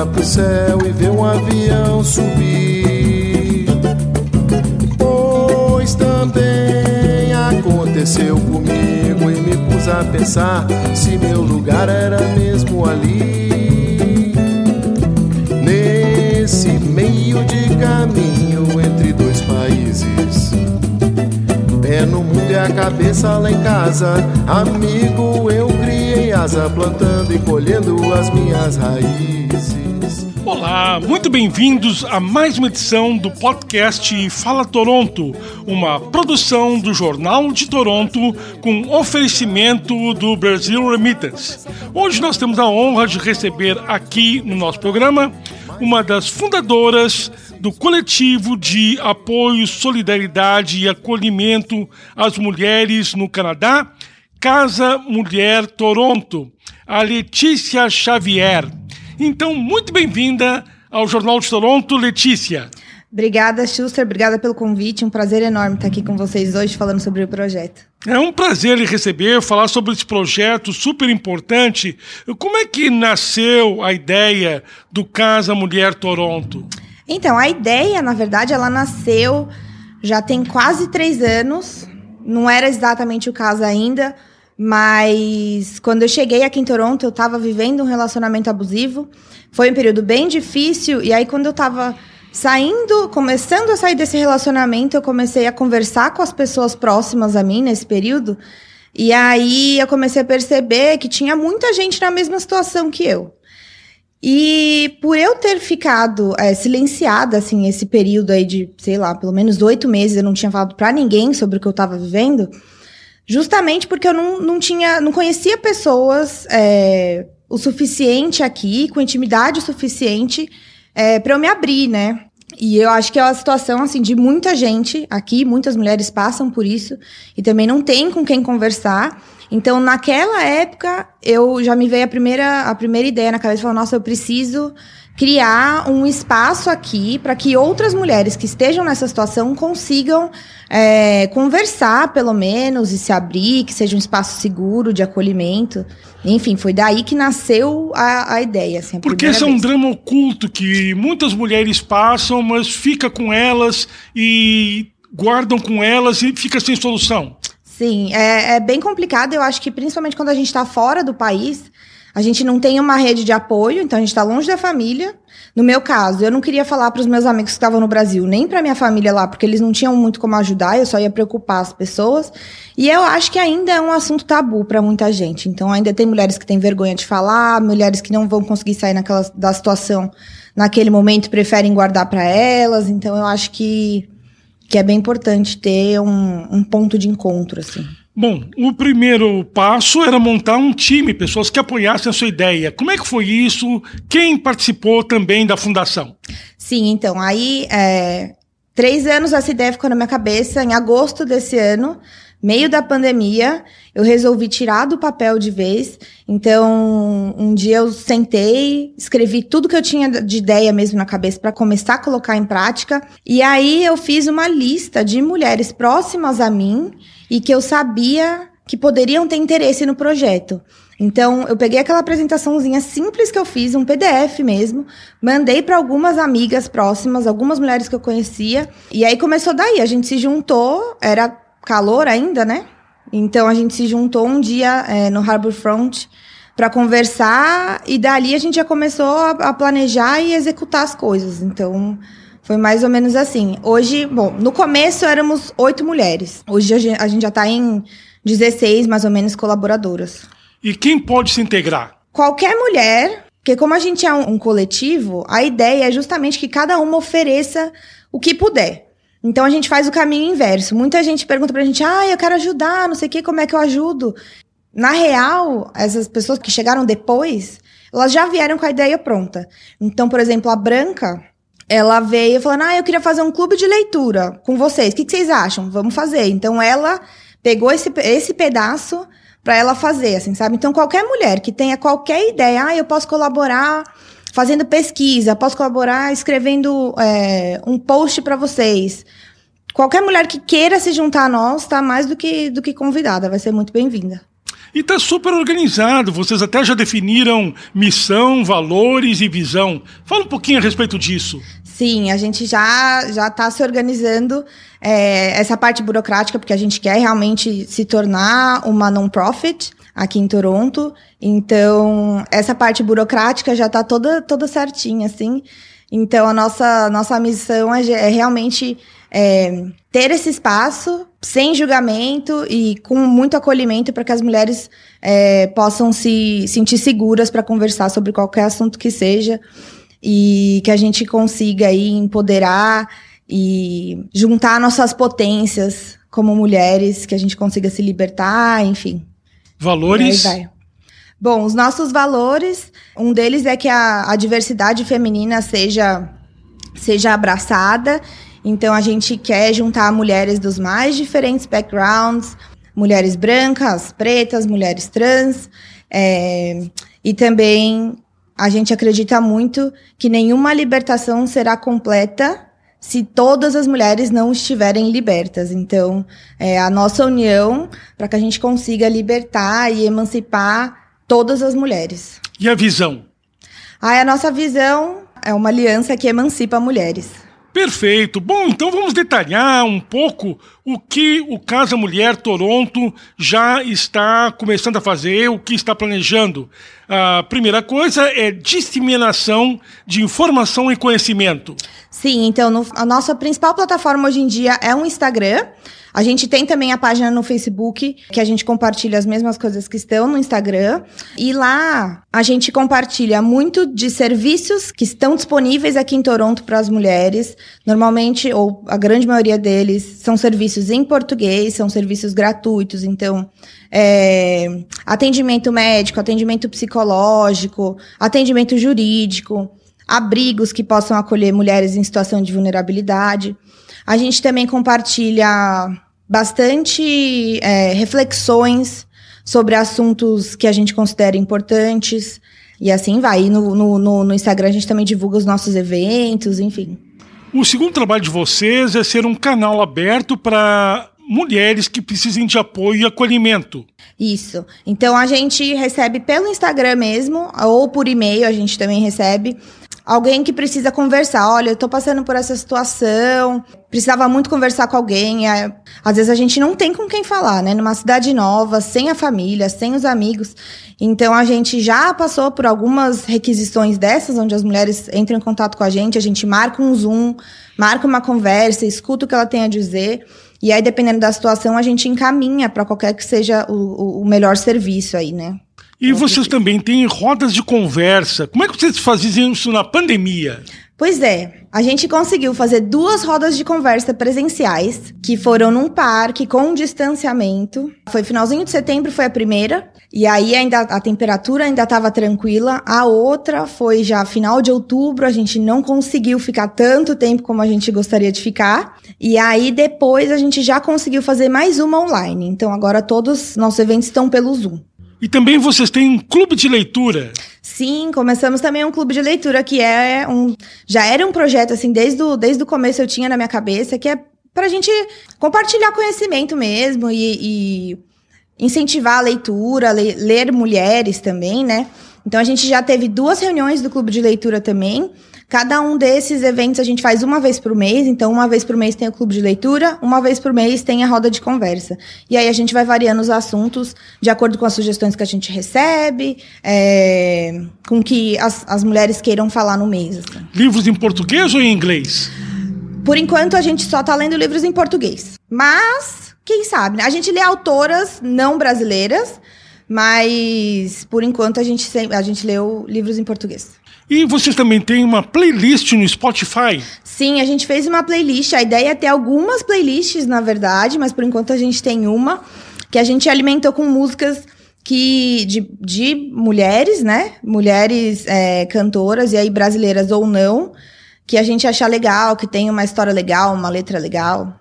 olha pro céu e vê um avião subir. Pois também aconteceu comigo e me pus a pensar se meu lugar era mesmo ali. Nesse meio de caminho entre dois países. Pé no mundo e a cabeça lá em casa. Amigo, eu criei asa, plantando e colhendo as minhas raízes. Olá, muito bem-vindos a mais uma edição do podcast Fala Toronto, uma produção do Jornal de Toronto com oferecimento do Brasil Remittance. Hoje nós temos a honra de receber aqui no nosso programa uma das fundadoras do coletivo de apoio, solidariedade e acolhimento às mulheres no Canadá, Casa Mulher Toronto, a Letícia Xavier. Então, muito bem-vinda ao Jornal de Toronto, Letícia. Obrigada, Schuster. Obrigada pelo convite. Um prazer enorme estar aqui com vocês hoje falando sobre o projeto. É um prazer lhe receber, falar sobre esse projeto super importante. Como é que nasceu a ideia do Casa Mulher Toronto? Então, a ideia, na verdade, ela nasceu já tem quase três anos. Não era exatamente o caso ainda, mas quando eu cheguei aqui em Toronto, eu estava vivendo um relacionamento abusivo. Foi um período bem difícil, e aí quando eu estava saindo, começando a sair desse relacionamento, eu comecei a conversar com as pessoas próximas a mim nesse período. E aí eu comecei a perceber que tinha muita gente na mesma situação que eu. E por eu ter ficado é, silenciada, assim, esse período aí de, sei lá, pelo menos oito meses, eu não tinha falado para ninguém sobre o que eu estava vivendo, justamente porque eu não, não tinha, não conhecia pessoas é, o suficiente aqui, com intimidade suficiente, é, para eu me abrir, né? E eu acho que é uma situação, assim, de muita gente aqui, muitas mulheres passam por isso, e também não tem com quem conversar. Então, naquela época, eu já me veio a primeira, a primeira ideia na cabeça, falando, nossa, eu preciso criar um espaço aqui para que outras mulheres que estejam nessa situação consigam é, conversar, pelo menos, e se abrir, que seja um espaço seguro de acolhimento. Enfim, foi daí que nasceu a, a ideia. Assim, a Porque esse é um drama oculto que muitas mulheres passam, mas fica com elas e guardam com elas e fica sem solução. Sim, é, é bem complicado. Eu acho que principalmente quando a gente está fora do país, a gente não tem uma rede de apoio, então a gente está longe da família. No meu caso, eu não queria falar para os meus amigos que estavam no Brasil, nem para minha família lá, porque eles não tinham muito como ajudar, eu só ia preocupar as pessoas. E eu acho que ainda é um assunto tabu para muita gente. Então ainda tem mulheres que têm vergonha de falar, mulheres que não vão conseguir sair naquela, da situação naquele momento, preferem guardar para elas. Então eu acho que que é bem importante ter um, um ponto de encontro, assim. Bom, o primeiro passo era montar um time, pessoas que apoiassem a sua ideia. Como é que foi isso? Quem participou também da fundação? Sim, então, aí, é, três anos essa ideia ficou na minha cabeça. Em agosto desse ano, meio da pandemia, eu resolvi tirar do papel de vez. Então, um dia eu sentei, escrevi tudo que eu tinha de ideia mesmo na cabeça para começar a colocar em prática. E aí eu fiz uma lista de mulheres próximas a mim e que eu sabia que poderiam ter interesse no projeto. Então, eu peguei aquela apresentaçãozinha simples que eu fiz, um PDF mesmo, mandei para algumas amigas próximas, algumas mulheres que eu conhecia, e aí começou daí. A gente se juntou, era calor ainda, né? Então a gente se juntou um dia é, no Harbor Front para conversar e dali a gente já começou a, a, planejar e executar as coisas. Então foi mais ou menos assim. Hoje, bom, no começo éramos oito mulheres. Hoje a gente, a gente já está em 16 mais ou menos colaboradoras. E quem pode se integrar? Qualquer mulher, porque como a gente é um, um coletivo, a ideia é justamente que cada uma ofereça o que puder. Então a gente faz o caminho inverso. Muita gente pergunta pra gente: ah, eu quero ajudar, não sei o que, como é que eu ajudo? Na real, essas pessoas que chegaram depois, elas já vieram com a ideia pronta. Então, por exemplo, a Branca, ela veio falando: ah, eu queria fazer um clube de leitura com vocês. O que, que vocês acham? Vamos fazer. Então ela pegou esse, esse pedaço para ela fazer, assim, sabe? Então qualquer mulher que tenha qualquer ideia, ah, eu posso colaborar fazendo pesquisa, posso colaborar escrevendo é, um post para vocês. Qualquer mulher que queira se juntar a nós está mais do que, do que convidada, vai ser muito bem-vinda. E está super organizado. Vocês até já definiram missão, valores e visão. Fala um pouquinho a respeito disso. Sim, a gente já já está se organizando é, essa parte burocrática porque a gente quer realmente se tornar uma non-profit aqui em Toronto. Então essa parte burocrática já está toda toda certinha, assim. Então a nossa nossa missão é, é realmente é, ter esse espaço sem julgamento e com muito acolhimento para que as mulheres é, possam se sentir seguras para conversar sobre qualquer assunto que seja e que a gente consiga aí empoderar e juntar nossas potências como mulheres, que a gente consiga se libertar, enfim. Valores? Bom, os nossos valores, um deles é que a, a diversidade feminina seja, seja abraçada então a gente quer juntar mulheres dos mais diferentes backgrounds, mulheres brancas, pretas, mulheres trans, é, e também a gente acredita muito que nenhuma libertação será completa se todas as mulheres não estiverem libertas. Então, é a nossa união para que a gente consiga libertar e emancipar todas as mulheres. E a visão? Ah, a nossa visão é uma aliança que emancipa mulheres. Perfeito. Bom, então vamos detalhar um pouco o que o Casa Mulher Toronto já está começando a fazer, o que está planejando. A primeira coisa é disseminação de informação e conhecimento. Sim, então no, a nossa principal plataforma hoje em dia é o Instagram. A gente tem também a página no Facebook, que a gente compartilha as mesmas coisas que estão no Instagram. E lá a gente compartilha muito de serviços que estão disponíveis aqui em Toronto para as mulheres. Normalmente, ou a grande maioria deles, são serviços em português, são serviços gratuitos. Então, é, atendimento médico, atendimento psicológico, atendimento jurídico, abrigos que possam acolher mulheres em situação de vulnerabilidade. A gente também compartilha bastante é, reflexões sobre assuntos que a gente considera importantes. E assim vai. E no, no, no Instagram a gente também divulga os nossos eventos, enfim. O segundo trabalho de vocês é ser um canal aberto para mulheres que precisem de apoio e acolhimento. Isso. Então a gente recebe pelo Instagram mesmo, ou por e-mail a gente também recebe alguém que precisa conversar. Olha, eu tô passando por essa situação, precisava muito conversar com alguém. É, às vezes a gente não tem com quem falar, né? Numa cidade nova, sem a família, sem os amigos. Então a gente já passou por algumas requisições dessas, onde as mulheres entram em contato com a gente, a gente marca um Zoom, marca uma conversa, escuta o que ela tem a dizer. E aí, dependendo da situação, a gente encaminha para qualquer que seja o, o melhor serviço aí, né? E vocês também têm rodas de conversa. Como é que vocês faziam isso na pandemia? Pois é, a gente conseguiu fazer duas rodas de conversa presenciais, que foram num parque com distanciamento. Foi finalzinho de setembro, foi a primeira. E aí ainda a temperatura ainda estava tranquila. A outra foi já final de outubro, a gente não conseguiu ficar tanto tempo como a gente gostaria de ficar. E aí depois a gente já conseguiu fazer mais uma online. Então agora todos nossos eventos estão pelo Zoom. E também vocês têm um clube de leitura. Sim, começamos também um clube de leitura que é um já era um projeto assim desde o, desde o começo eu tinha na minha cabeça que é para a gente compartilhar conhecimento mesmo e, e incentivar a leitura, ler, ler mulheres também, né? Então a gente já teve duas reuniões do clube de leitura também. Cada um desses eventos a gente faz uma vez por mês, então uma vez por mês tem o clube de leitura, uma vez por mês tem a roda de conversa. E aí a gente vai variando os assuntos de acordo com as sugestões que a gente recebe, é, com que as, as mulheres queiram falar no mês. Assim. Livros em português ou em inglês? Por enquanto a gente só está lendo livros em português. Mas, quem sabe, né? A gente lê autoras não brasileiras, mas por enquanto a gente, a gente leu livros em português. E vocês também têm uma playlist no Spotify? Sim, a gente fez uma playlist. A ideia é ter algumas playlists, na verdade, mas por enquanto a gente tem uma que a gente alimentou com músicas que de, de mulheres, né? Mulheres é, cantoras, e aí brasileiras ou não, que a gente achar legal, que tem uma história legal, uma letra legal.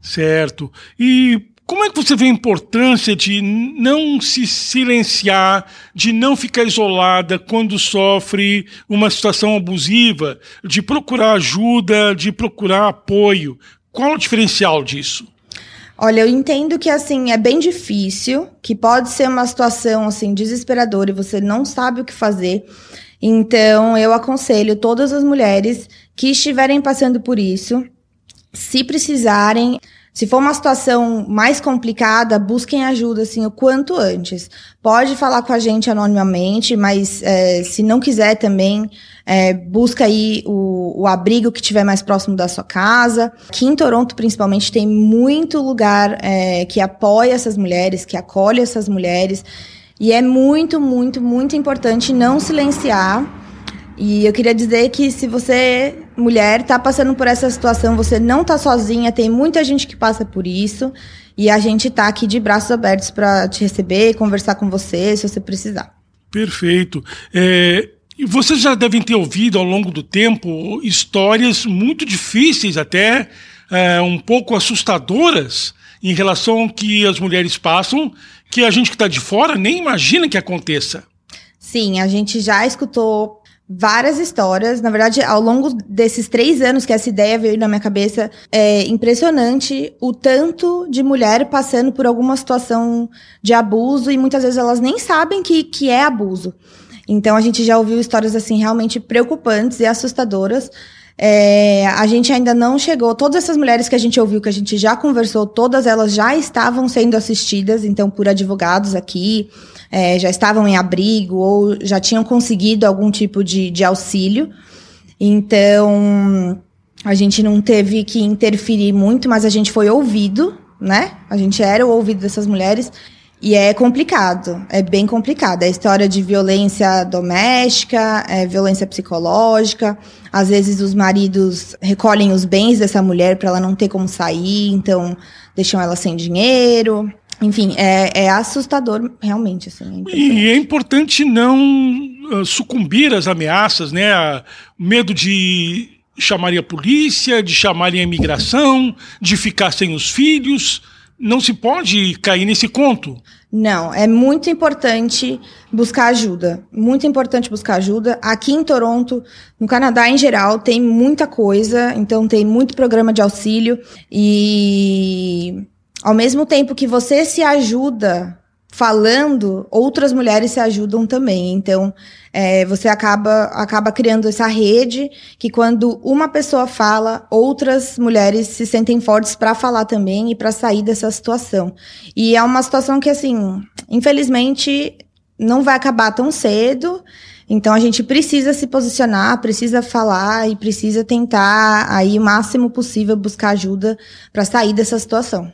Certo. E como é que você vê a importância de não se silenciar, de não ficar isolada quando sofre uma situação abusiva, de procurar ajuda, de procurar apoio? Qual é o diferencial disso? Olha, eu entendo que assim é bem difícil, que pode ser uma situação assim desesperadora e você não sabe o que fazer. Então, eu aconselho todas as mulheres que estiverem passando por isso, se precisarem, se for uma situação mais complicada, busquem ajuda assim o quanto antes. Pode falar com a gente anonimamente, mas é, se não quiser também, é, busca aí o, o, abrigo que tiver mais próximo da sua casa. Aqui em Toronto, principalmente, tem muito lugar é, que apoia essas mulheres, que acolhe essas mulheres. E é muito, muito, muito importante não silenciar e eu queria dizer que se você, mulher, está passando por essa situação, você não está sozinha, tem muita gente que passa por isso. E a gente está aqui de braços abertos para te receber, conversar com você, se você precisar. Perfeito. É, vocês já devem ter ouvido ao longo do tempo histórias muito difíceis, até é, um pouco assustadoras, em relação ao que as mulheres passam, que a gente que está de fora nem imagina que aconteça. Sim, a gente já escutou várias histórias. Na verdade, ao longo desses três anos que essa ideia veio na minha cabeça, é impressionante o tanto de mulher passando por alguma situação de abuso e muitas vezes elas nem sabem que, que é abuso. Então a gente já ouviu histórias assim realmente preocupantes e assustadoras. É, a gente ainda não chegou. Todas essas mulheres que a gente ouviu, que a gente já conversou, todas elas já estavam sendo assistidas, então, por advogados aqui é, já estavam em abrigo ou já tinham conseguido algum tipo de, de auxílio. Então, a gente não teve que interferir muito, mas a gente foi ouvido, né? A gente era o ouvido dessas mulheres. E é complicado, é bem complicado. É história de violência doméstica, é violência psicológica. Às vezes os maridos recolhem os bens dessa mulher para ela não ter como sair, então deixam ela sem dinheiro. Enfim, é, é assustador realmente. Assim, é e é importante não uh, sucumbir às ameaças, né? medo de chamarem a polícia, de chamarem a imigração, de ficar sem os filhos. Não se pode cair nesse conto. Não, é muito importante buscar ajuda. Muito importante buscar ajuda. Aqui em Toronto, no Canadá em geral, tem muita coisa, então tem muito programa de auxílio e ao mesmo tempo que você se ajuda falando, outras mulheres se ajudam também. Então, é, você acaba, acaba criando essa rede que quando uma pessoa fala, outras mulheres se sentem fortes para falar também e para sair dessa situação. E é uma situação que, assim, infelizmente, não vai acabar tão cedo. Então a gente precisa se posicionar, precisa falar e precisa tentar aí o máximo possível buscar ajuda para sair dessa situação.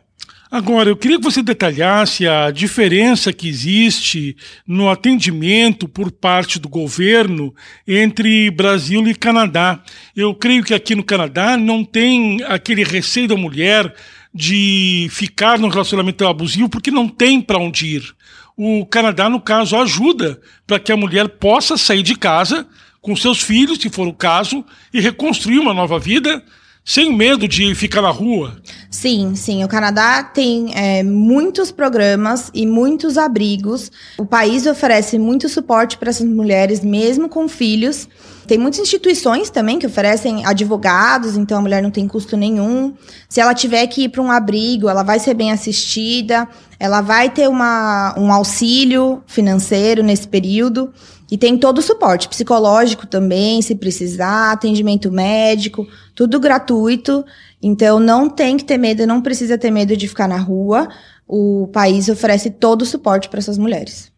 Agora, eu queria que você detalhasse a diferença que existe no atendimento por parte do governo entre Brasil e Canadá. Eu creio que aqui no Canadá não tem aquele receio da mulher de ficar no relacionamento abusivo porque não tem para onde ir. O Canadá, no caso, ajuda para que a mulher possa sair de casa com seus filhos, se for o caso, e reconstruir uma nova vida sem medo de ficar na rua. Sim, sim. O Canadá tem é, muitos programas e muitos abrigos. O país oferece muito suporte para essas mulheres, mesmo com filhos. Tem muitas instituições também que oferecem advogados, então a mulher não tem custo nenhum. Se ela tiver que ir para um abrigo, ela vai ser bem assistida, ela vai ter uma, um auxílio financeiro nesse período. E tem todo o suporte psicológico também, se precisar, atendimento médico, tudo gratuito. Então não tem que ter medo, não precisa ter medo de ficar na rua. O país oferece todo o suporte para essas mulheres.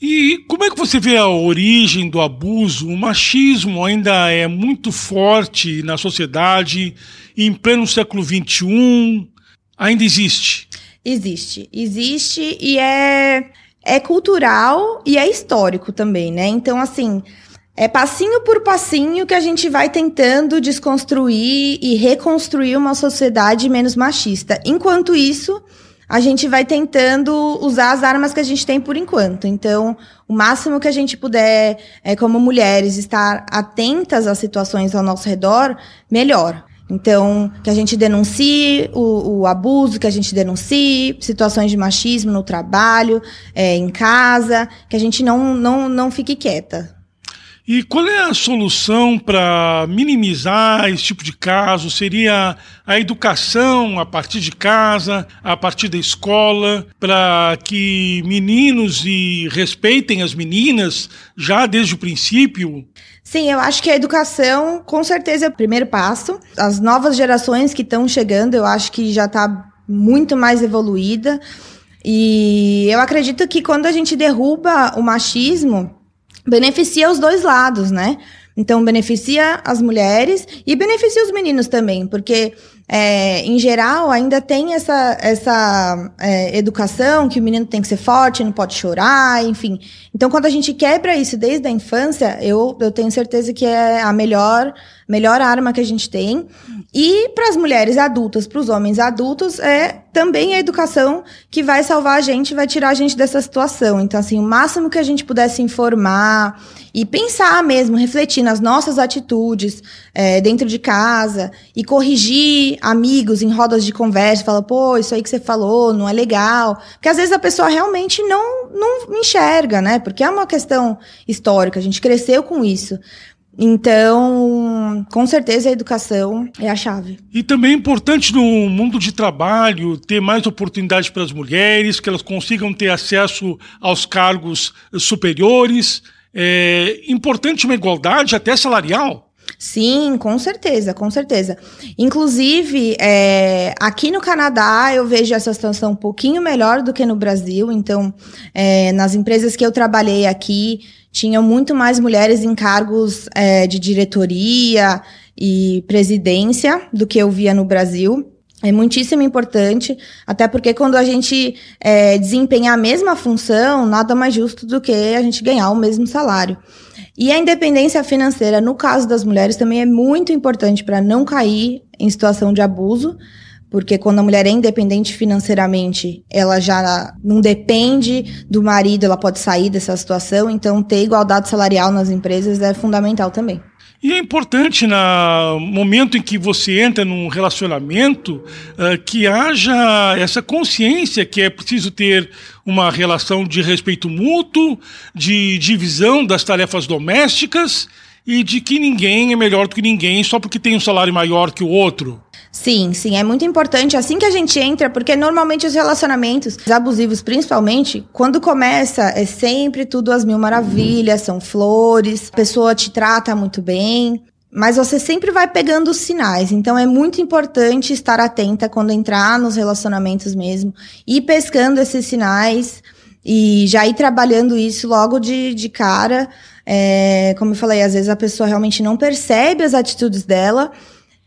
E como é que você vê a origem do abuso? O machismo ainda é muito forte na sociedade, em pleno século XXI, ainda existe? Existe, existe e é é cultural e é histórico também, né? Então, assim, é passinho por passinho que a gente vai tentando desconstruir e reconstruir uma sociedade menos machista. Enquanto isso, a gente vai tentando usar as armas que a gente tem por enquanto. Então, o máximo que a gente puder, é, como mulheres, estar atentas às situações ao nosso redor, melhor. Então, que a gente denuncie o, o, abuso, que a gente denuncie situações de machismo no trabalho, é, em casa, que a gente não, não, não fique quieta. E qual é a solução para minimizar esse tipo de caso? Seria a educação a partir de casa, a partir da escola, para que meninos e respeitem as meninas já desde o princípio? Sim, eu acho que a educação, com certeza, é o primeiro passo. As novas gerações que estão chegando, eu acho que já está muito mais evoluída. E eu acredito que quando a gente derruba o machismo, beneficia os dois lados, né? Então, beneficia as mulheres e beneficia os meninos também, porque é, em geral, ainda tem essa, essa é, educação que o menino tem que ser forte, não pode chorar, enfim. Então, quando a gente quebra isso desde a infância, eu, eu tenho certeza que é a melhor, melhor arma que a gente tem. E para as mulheres adultas, para os homens adultos, é também a educação que vai salvar a gente, vai tirar a gente dessa situação. Então, assim, o máximo que a gente pudesse informar e pensar mesmo, refletir nas nossas atitudes é, dentro de casa e corrigir amigos em rodas de conversa, fala, pô, isso aí que você falou não é legal. Porque às vezes a pessoa realmente não, não enxerga, né? Porque é uma questão histórica, a gente cresceu com isso. Então, com certeza a educação é a chave. E também é importante no mundo de trabalho ter mais oportunidades para as mulheres, que elas consigam ter acesso aos cargos superiores. É importante uma igualdade até salarial. Sim, com certeza, com certeza. Inclusive, é, aqui no Canadá eu vejo essa situação um pouquinho melhor do que no Brasil. Então, é, nas empresas que eu trabalhei aqui, tinham muito mais mulheres em cargos é, de diretoria e presidência do que eu via no Brasil. É muitíssimo importante, até porque quando a gente é, desempenha a mesma função, nada mais justo do que a gente ganhar o mesmo salário. E a independência financeira, no caso das mulheres, também é muito importante para não cair em situação de abuso, porque quando a mulher é independente financeiramente, ela já não depende do marido, ela pode sair dessa situação, então ter igualdade salarial nas empresas é fundamental também. E é importante, no momento em que você entra num relacionamento, uh, que haja essa consciência que é preciso ter uma relação de respeito mútuo, de divisão das tarefas domésticas e de que ninguém é melhor do que ninguém só porque tem um salário maior que o outro. Sim, sim, é muito importante assim que a gente entra, porque normalmente os relacionamentos abusivos, principalmente, quando começa, é sempre tudo às mil maravilhas, são flores, a pessoa te trata muito bem, mas você sempre vai pegando os sinais. Então é muito importante estar atenta quando entrar nos relacionamentos mesmo, ir pescando esses sinais e já ir trabalhando isso logo de, de cara. É, como eu falei, às vezes a pessoa realmente não percebe as atitudes dela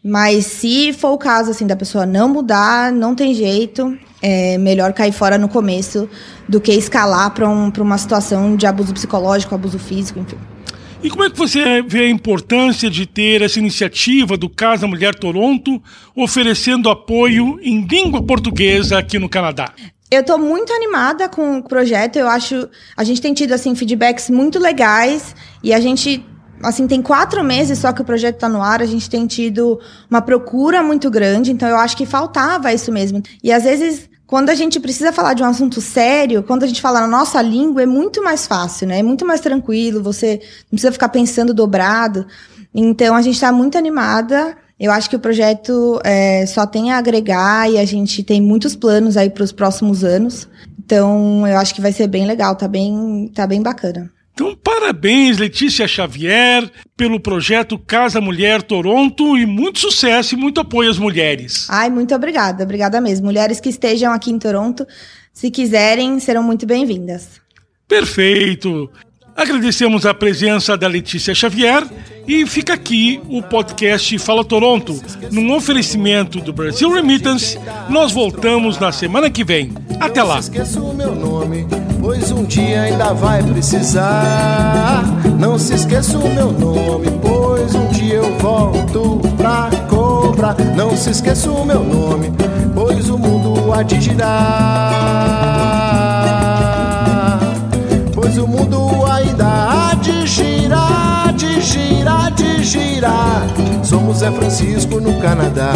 mas se for o caso, assim, da pessoa não mudar, não tem jeito, é melhor cair fora no começo do que escalar para um, uma situação de abuso psicológico, abuso físico, enfim. E como é que você vê a importância de ter essa iniciativa do Casa Mulher Toronto oferecendo apoio em língua portuguesa aqui no Canadá? Eu estou muito animada com o projeto. Eu acho a gente tem tido assim feedbacks muito legais e a gente assim, tem quatro meses só que o projeto está no ar, a gente tem tido uma procura muito grande, então eu acho que faltava isso mesmo. E às vezes, quando a gente precisa falar de um assunto sério, quando a gente fala na nossa língua, é muito mais fácil, né? É muito mais tranquilo, você não precisa ficar pensando dobrado. Então, a gente está muito animada. Eu acho que o projeto é, só tem a agregar e a gente tem muitos planos aí para os próximos anos. Então, eu acho que vai ser bem legal, tá bem, tá bem bacana. Então, parabéns, Letícia Xavier, pelo projeto Casa Mulher Toronto e muito sucesso e muito apoio às mulheres. Ai, muito obrigada, obrigada mesmo. Mulheres que estejam aqui em Toronto, se quiserem, serão muito bem-vindas. Perfeito. Agradecemos a presença da Letícia Xavier e fica aqui o podcast Fala Toronto, num oferecimento do Brasil Remittance. Nós voltamos na semana que vem. Até lá. Pois um dia ainda vai precisar. Não se esqueça o meu nome, pois um dia eu volto pra cobrar. Não se esqueça o meu nome, pois o mundo há de girar. Pois o mundo há de girar, de girar, de girar. Somos Zé Francisco no Canadá.